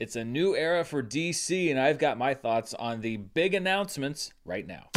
It's a new era for DC, and I've got my thoughts on the big announcements right now.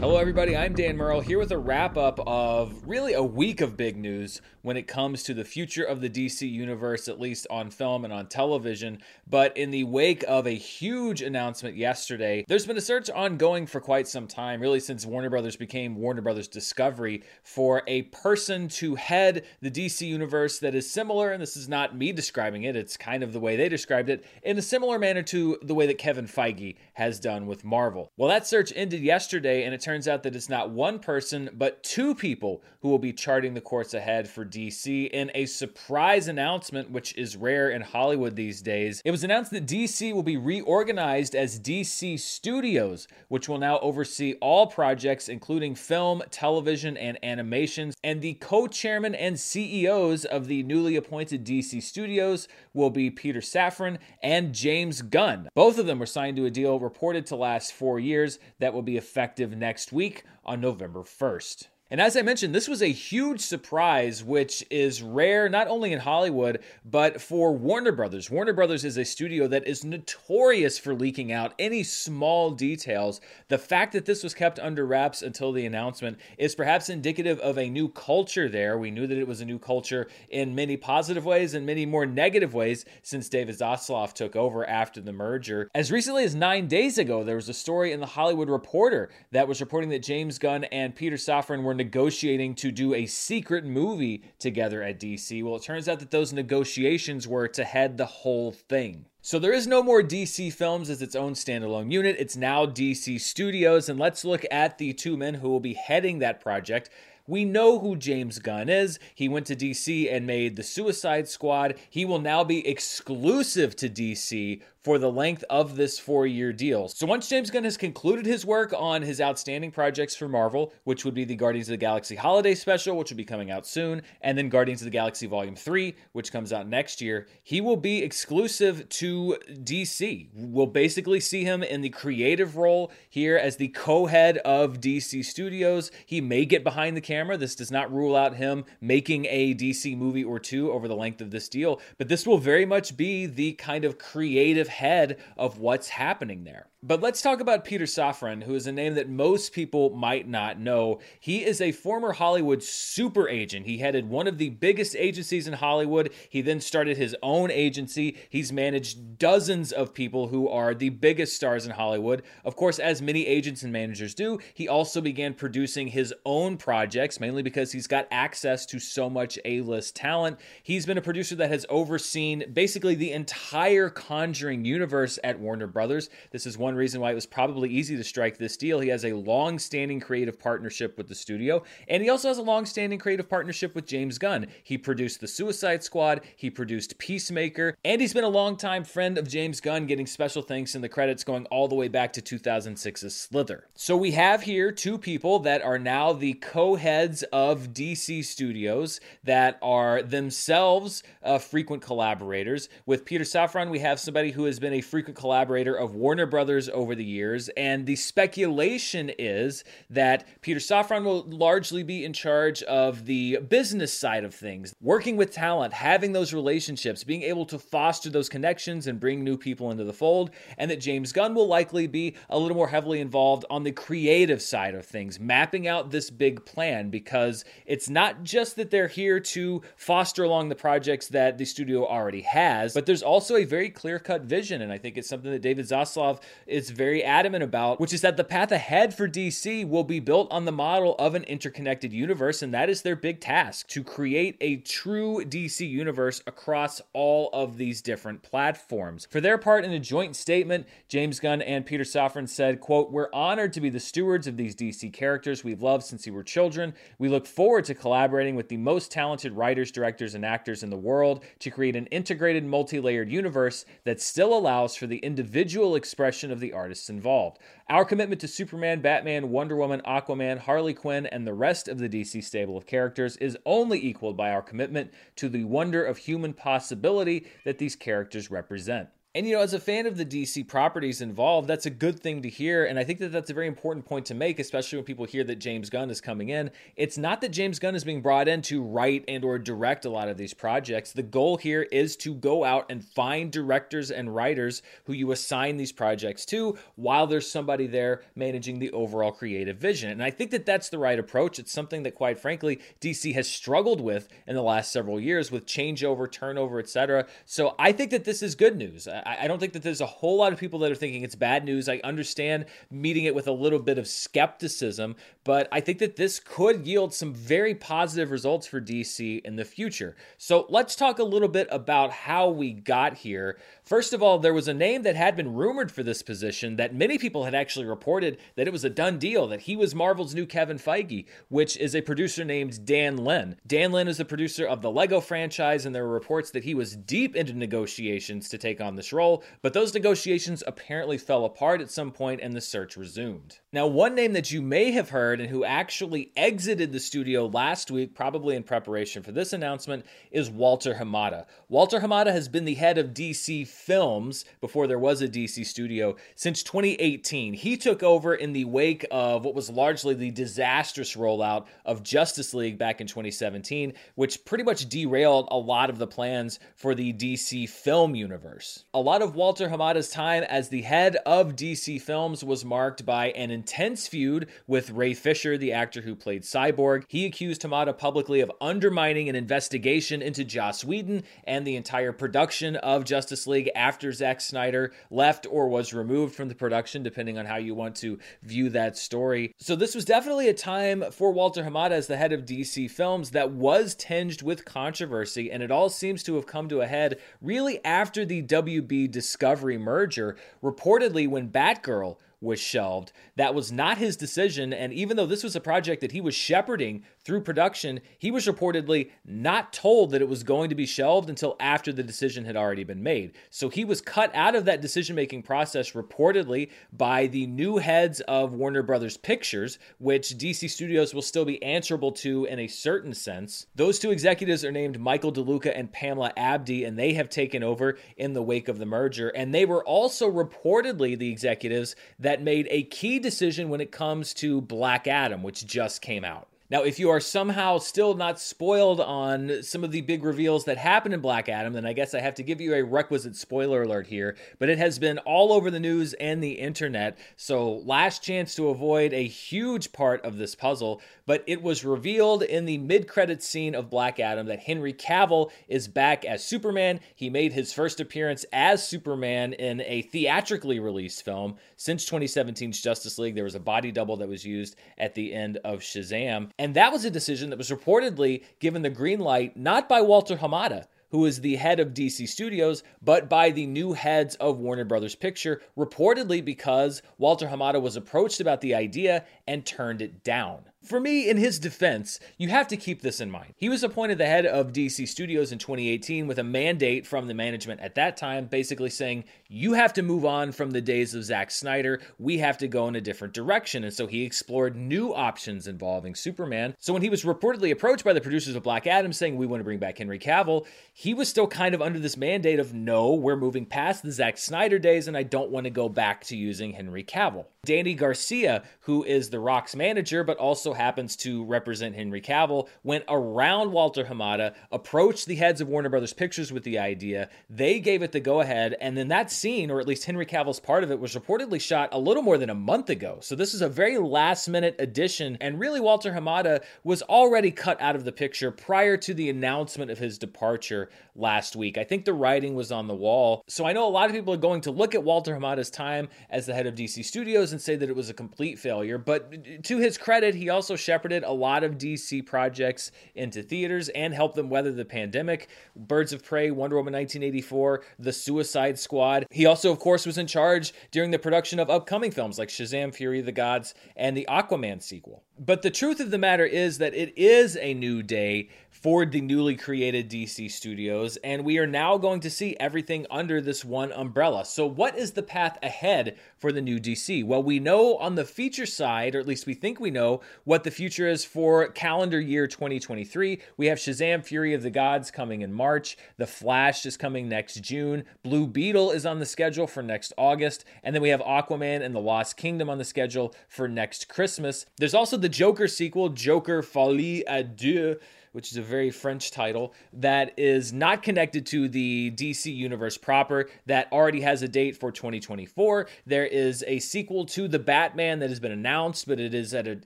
Hello, everybody. I'm Dan Murrell here with a wrap up of really a week of big news when it comes to the future of the DC universe, at least on film and on television. But in the wake of a huge announcement yesterday, there's been a search ongoing for quite some time, really since Warner Brothers became Warner Brothers Discovery, for a person to head the DC universe that is similar, and this is not me describing it, it's kind of the way they described it, in a similar manner to the way that Kevin Feige has done with Marvel. Well, that search ended yesterday, and it turns out that it's not one person, but two people who will be charting the course ahead for DC in a surprise announcement, which is rare in Hollywood these days. It was announced that DC will be reorganized as DC Studios, which will now oversee all projects, including film, television, and animations. And the co chairman and CEOs of the newly appointed DC Studios will be Peter Safran and James Gunn. Both of them were signed to a deal reported to last four years that will be effective next next week on November 1st. And as I mentioned, this was a huge surprise, which is rare not only in Hollywood, but for Warner Brothers. Warner Brothers is a studio that is notorious for leaking out any small details. The fact that this was kept under wraps until the announcement is perhaps indicative of a new culture there. We knew that it was a new culture in many positive ways and many more negative ways since David Zaslav took over after the merger. As recently as nine days ago, there was a story in the Hollywood Reporter that was reporting that James Gunn and Peter Safran were negotiating to do a secret movie together at DC. Well, it turns out that those negotiations were to head the whole thing. So there is no more DC Films as its own standalone unit. It's now DC Studios. And let's look at the two men who will be heading that project. We know who James Gunn is. He went to DC and made The Suicide Squad. He will now be exclusive to DC for the length of this four year deal. So once James Gunn has concluded his work on his outstanding projects for Marvel, which would be the Guardians of the Galaxy Holiday Special, which will be coming out soon, and then Guardians of the Galaxy Volume 3, which comes out next year, he will be exclusive to DC. We'll basically see him in the creative role here as the co head of DC Studios. He may get behind the camera. This does not rule out him making a DC movie or two over the length of this deal, but this will very much be the kind of creative head of what's happening there. But let's talk about Peter Safran, who is a name that most people might not know. He is a former Hollywood super agent. He headed one of the biggest agencies in Hollywood. He then started his own agency. He's managed dozens of people who are the biggest stars in Hollywood. Of course, as many agents and managers do, he also began producing his own projects, mainly because he's got access to so much A list talent. He's been a producer that has overseen basically the entire Conjuring universe at Warner Brothers. This is one reason why it was probably easy to strike this deal. He has a long standing creative partnership with the studio, and he also has a long standing creative partnership with James Gunn. He produced The Suicide Squad, he produced Peacemaker, and he's been a longtime friend of James Gunn, getting special thanks in the credits going all the way back to 2006's Slither. So we have here two people that are now the co heads of DC Studios that are themselves uh, frequent collaborators. With Peter Safran, we have somebody who has been a frequent collaborator of Warner Brothers over the years, and the speculation is that Peter Safran will largely be in charge of the business side of things, working with talent, having those relationships, being able to foster those connections and bring new people into the fold, and that James Gunn will likely be a little more heavily involved on the creative side of things, mapping out this big plan because it's not just that they're here to foster along the projects that the studio already has, but there's also a very clear cut vision, and I think it's something that David Zaslav is very adamant about, which is that the path ahead for DC will be built on the model of an interconnected universe, and that is their big task to create a true DC universe across all of these different platforms. For their part, in a joint statement, James Gunn and Peter Safran said, quote, We're honored to be the stewards of these DC characters we've loved since we were children. We look forward to collaborating with the most talented writers, directors, and actors in the world to create an integrated, multi layered universe that still allows for the individual expression of the artists involved. Our commitment to Superman, Batman, Wonder Woman, Aquaman, Harley Quinn, and the rest of the DC stable of characters is only equaled by our commitment to the wonder of human possibility that these characters represent. And, you know, as a fan of the DC properties involved, that's a good thing to hear. And I think that that's a very important point to make, especially when people hear that James Gunn is coming in. It's not that James Gunn is being brought in to write and or direct a lot of these projects. The goal here is to go out and find directors and writers who you assign these projects to while there's somebody there managing the overall creative vision. And I think that that's the right approach. It's something that, quite frankly, DC has struggled with in the last several years with changeover, turnover, etc. So I think that this is good news. I, don't think that there's a whole lot of people that are thinking it's bad news. I understand meeting it with a little bit of skepticism, but I think that this could yield some very positive results for DC in the future. So let's talk a little bit about how we got here. First of all, there was a name that had been rumored for this position that many people had actually reported that it was a done deal, that he was Marvel's new Kevin Feige, which is a producer named Dan Lin. Dan Lin is the producer of the Lego franchise, and there were reports that he was deep into negotiations to take on role, but those negotiations apparently fell apart at some point and the search resumed. Now, one name that you may have heard and who actually exited the studio last week, probably in preparation for this announcement, is Walter Hamada. Walter Hamada has been the head of DC Films before there was a DC studio since 2018. He took over in the wake of what was largely the disastrous rollout of Justice League back in 2017, which pretty much derailed a lot of the plans for the DC film universe. A lot of Walter Hamada's time as the head of DC Films was marked by an intense feud with Ray Fisher, the actor who played Cyborg. He accused Hamada publicly of undermining an investigation into Joss Whedon and the entire production of Justice League after Zack Snyder left or was removed from the production, depending on how you want to view that story. So, this was definitely a time for Walter Hamada as the head of DC Films that was tinged with controversy, and it all seems to have come to a head really after the WB Discovery merger, reportedly when Batgirl was shelved. That was not his decision. And even though this was a project that he was shepherding through production, he was reportedly not told that it was going to be shelved until after the decision had already been made. So he was cut out of that decision making process reportedly by the new heads of Warner Brothers Pictures, which DC Studios will still be answerable to in a certain sense. Those two executives are named Michael DeLuca and Pamela Abdy, and they have taken over in the wake of the merger. And they were also reportedly the executives that made a key decision when it comes to Black Adam, which just came out. Now, if you are somehow still not spoiled on some of the big reveals that happen in Black Adam, then I guess I have to give you a requisite spoiler alert here. But it has been all over the news and the internet, so last chance to avoid a huge part of this puzzle. But it was revealed in the mid credits scene of Black Adam that Henry Cavill is back as Superman. He made his first appearance as Superman in a theatrically released film since 2017's Justice League. There was a body double that was used at the end of Shazam. And that was a decision that was reportedly given the green light not by Walter Hamada, who is the head of DC Studios, but by the new heads of Warner Brothers Picture, reportedly because Walter Hamada was approached about the idea and turned it down. For me, in his defense, you have to keep this in mind. He was appointed the head of DC Studios in 2018 with a mandate from the management at that time, basically saying, You have to move on from the days of Zack Snyder. We have to go in a different direction. And so he explored new options involving Superman. So when he was reportedly approached by the producers of Black Adam saying, We want to bring back Henry Cavill, he was still kind of under this mandate of, No, we're moving past the Zack Snyder days, and I don't want to go back to using Henry Cavill. Dany Garcia, who is The Rock's manager, but also happens to represent Henry Cavill, went around Walter Hamada, approached the heads of Warner Brothers Pictures with the idea. They gave it the go ahead, and then that scene, or at least Henry Cavill's part of it, was reportedly shot a little more than a month ago. So this is a very last minute addition, and really Walter Hamada was already cut out of the picture prior to the announcement of his departure last week. I think the writing was on the wall. So I know a lot of people are going to look at Walter Hamada's time as the head of DC Studios and say that it was a complete failure. But to his credit, he also shepherded a lot of DC projects into theaters and helped them weather the pandemic. Birds of Prey, Wonder Woman 1984, The Suicide Squad. He also, of course, was in charge during the production of upcoming films like Shazam Fury of the Gods and the Aquaman sequel. But the truth of the matter is that it is a new day for the newly created DC studios, and we are now going to see everything under this one umbrella. So, what is the path ahead for the new DC? Well, we know on the feature side, or at least we think we know, what the future is for calendar year 2023. We have Shazam Fury of the Gods coming in March, The Flash is coming next June, Blue Beetle is on the schedule for next August, and then we have Aquaman and the Lost Kingdom on the schedule for next Christmas. There's also the Joker sequel, Joker Folie à Deux which is a very French title, that is not connected to the DC universe proper, that already has a date for 2024. There is a sequel to The Batman that has been announced, but it is at an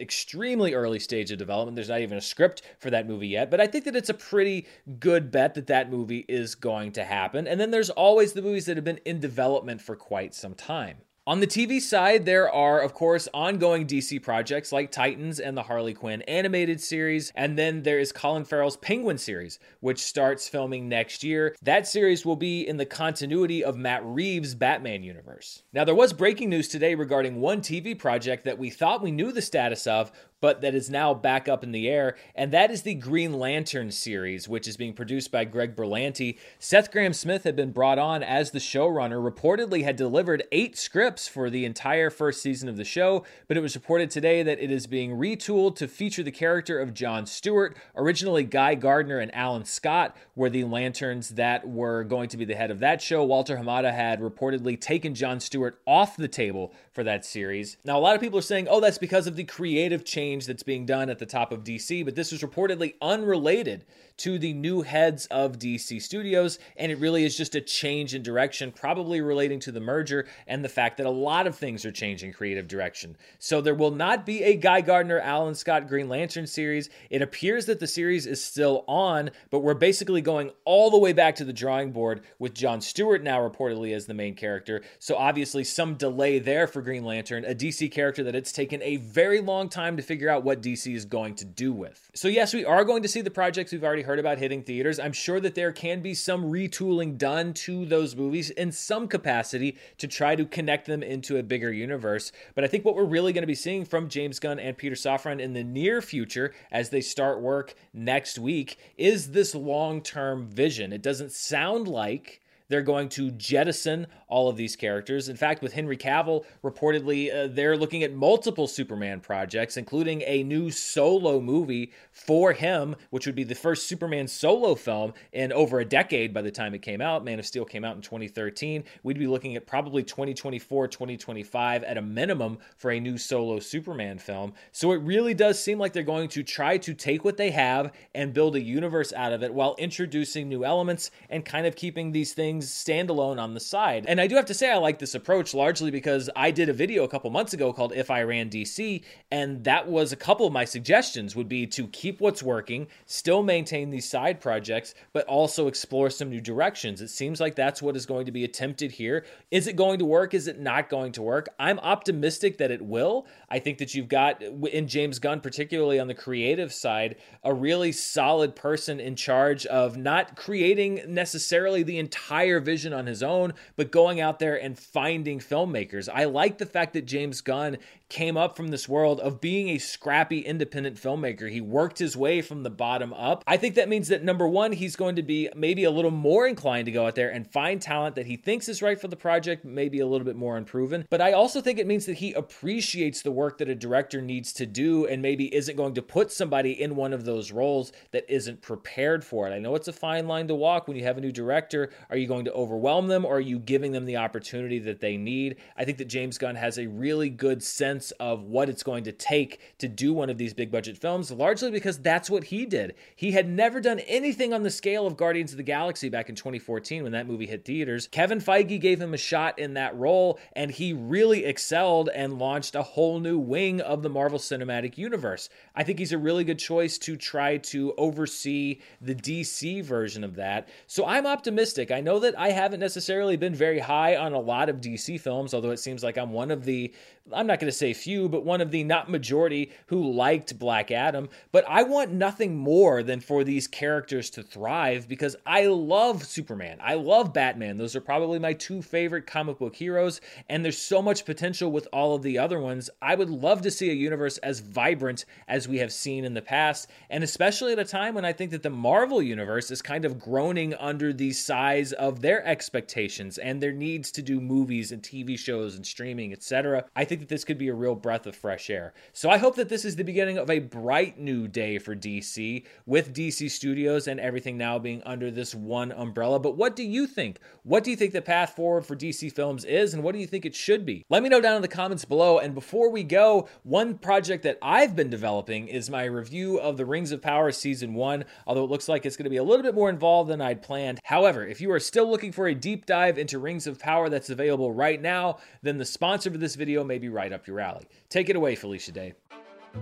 extremely early stage of development. There's not even a script for that movie yet, but I think that it's a pretty good bet that that movie is going to happen. And then there's always the movies that have been in development for quite some time. On the TV side, there are, of course, ongoing DC projects like Titans and the Harley Quinn animated series. And then there is Colin Farrell's Penguin series, which starts filming next year. That series will be in the continuity of Matt Reeves' Batman universe. Now, there was breaking news today regarding one TV project that we thought we knew the status of, but that is now back up in the air, and that is the Green Lantern series, which is being produced by Greg Berlanti. Seth Grahame Smith had been brought on as the showrunner, reportedly had delivered eight scripts for the entire first season of the show, but it was reported today that it is being retooled to feature the character of John Stewart. Originally, Guy Gardner and Alan Scott were the lanterns that were going to be the head of that show. Walter Hamada had reportedly taken John Stewart off the table for that series. Now, a lot of people are saying, oh, that's because of the creative change that's being done at the top of DC, but this is reportedly unrelated to the new heads of DC Studios, and it really is just a change in direction, probably relating to the merger and the fact that a lot of things are changing creative direction. So there will not be a Guy Gardner, Alan Scott Green Lantern series. It appears that the series is still on, but we're basically going all the way back to the drawing board with John Stewart now reportedly as the main character. So obviously some delay there for Green Lantern, a DC character that it's taken a very long time to figure out what DC is going to do with. So yes, we are going to see the projects we've already heard about hitting theaters. I'm sure that there can be some retooling done to those movies in some capacity to try to connect them into a bigger universe. But I think what we're really going to be seeing from James Gunn and Peter Safran in the near future as they start work next week is this long term vision. It doesn't sound like they're going to jettison all of these characters. In fact, with Henry Cavill, reportedly, uh, they're looking at multiple Superman projects, including a new solo movie for him, which would be the first Superman solo film in over a decade by the time it came out. Man of Steel came out in 2013. We'd be looking at probably 2024, 2025 at a minimum for a new solo Superman film. So it really does seem like they're going to try to take what they have and build a universe out of it while introducing new elements and kind of keeping these things things standalone on the side. And I do have to say, I like this approach largely because I did a video a couple months ago called If I Ran DC, and that was a couple of my suggestions would be to keep what's working, still maintain these side projects, but also explore some new directions. It seems like that's what is going to be attempted here. Is it going to work? Is it not going to work? I'm optimistic that it will. I think that you've got, in James Gunn, particularly on the creative side, a really solid person in charge of not creating necessarily the entire entire vision on his own, but going out there and finding filmmakers. I like the fact that James Gunn came up from this world of being a scrappy independent filmmaker. He worked his way from the bottom up. I think that means that number one, he's going to be maybe a little more inclined to go out there and find talent that he thinks is right for the project, maybe a little bit more unproven. But I also think it means that he appreciates the work that a director needs to do and maybe isn't going to put somebody in one of those roles that isn't prepared for it. I know it's a fine line to walk when you have a new director. Are you going to overwhelm them or are you giving them the opportunity that they need? I think that James Gunn has a really good sense sense of what it's going to take to do one of these big budget films, largely because that's what he did. He had never done anything on the scale of Guardians of the Galaxy back in 2014 when that movie hit theaters. Kevin Feige gave him a shot in that role, and he really excelled and launched a whole new wing of the Marvel Cinematic Universe. I think he's a really good choice to try to oversee the DC version of that. So I'm optimistic. I know that I haven't necessarily been very high on a lot of DC films, although it seems like I'm one of the, I'm not going to say few, but one of the not majority who liked Black Adam. But I want nothing more than for these characters to thrive because I love Superman. I love Batman. Those are probably my two favorite comic book heroes, and there's so much potential with all of the other ones. I would love to see a universe as vibrant as we have seen in the past, and especially at a time when I think that the Marvel universe is kind of groaning under the size of their expectations and their needs to do movies and TV shows and streaming, etc. I think that this could be a real breath of fresh air. So I hope that this is the beginning of a bright new day for DC with DC Studios and everything now being under this one umbrella. But what do you think? What do you think the path forward for DC Films is, and what do you think it should be? Let me know down in the comments below. And before we go, one project that I've been developing is my review of the Rings of Power Season 1, although it looks like it's going to be a little bit more involved than I'd planned. However, if you are still looking for a deep dive into Rings of Power that's available right now, then the sponsor for this video may be right up your alley. Take it away, Felicia Day.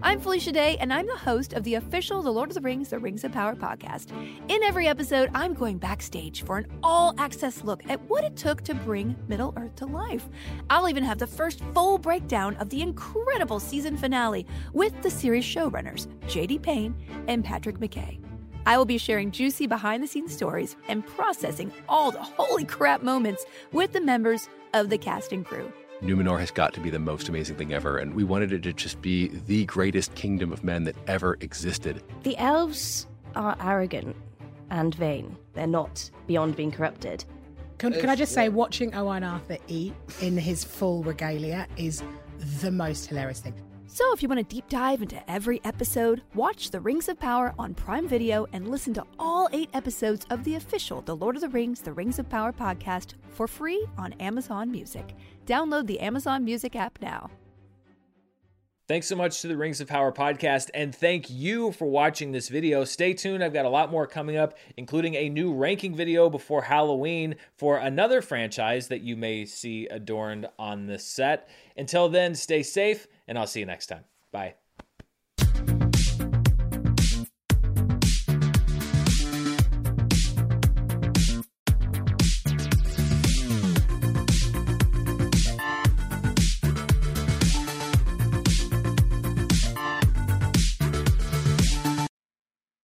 I'm Felicia Day, and I'm the host of the official The Lord of the Rings, The Rings of Power podcast. In every episode, I'm going backstage for an all access look at what it took to bring Middle Earth to life. I'll even have the first full breakdown of the incredible season finale with the series showrunners, JD Payne and Patrick McKay. I will be sharing juicy behind the scenes stories and processing all the holy crap moments with the members of the cast and crew. Numenor has got to be the most amazing thing ever, and we wanted it to just be the greatest kingdom of men that ever existed. The elves are arrogant and vain. They're not beyond being corrupted. Can, can I just say, watching Owain Arthur eat in his full regalia is the most hilarious thing. So, if you want to deep dive into every episode, watch The Rings of Power on Prime Video and listen to all eight episodes of the official The Lord of the Rings, The Rings of Power podcast for free on Amazon Music. Download the Amazon Music app now. Thanks so much to the Rings of Power podcast, and thank you for watching this video. Stay tuned, I've got a lot more coming up, including a new ranking video before Halloween for another franchise that you may see adorned on this set. Until then, stay safe, and I'll see you next time. Bye.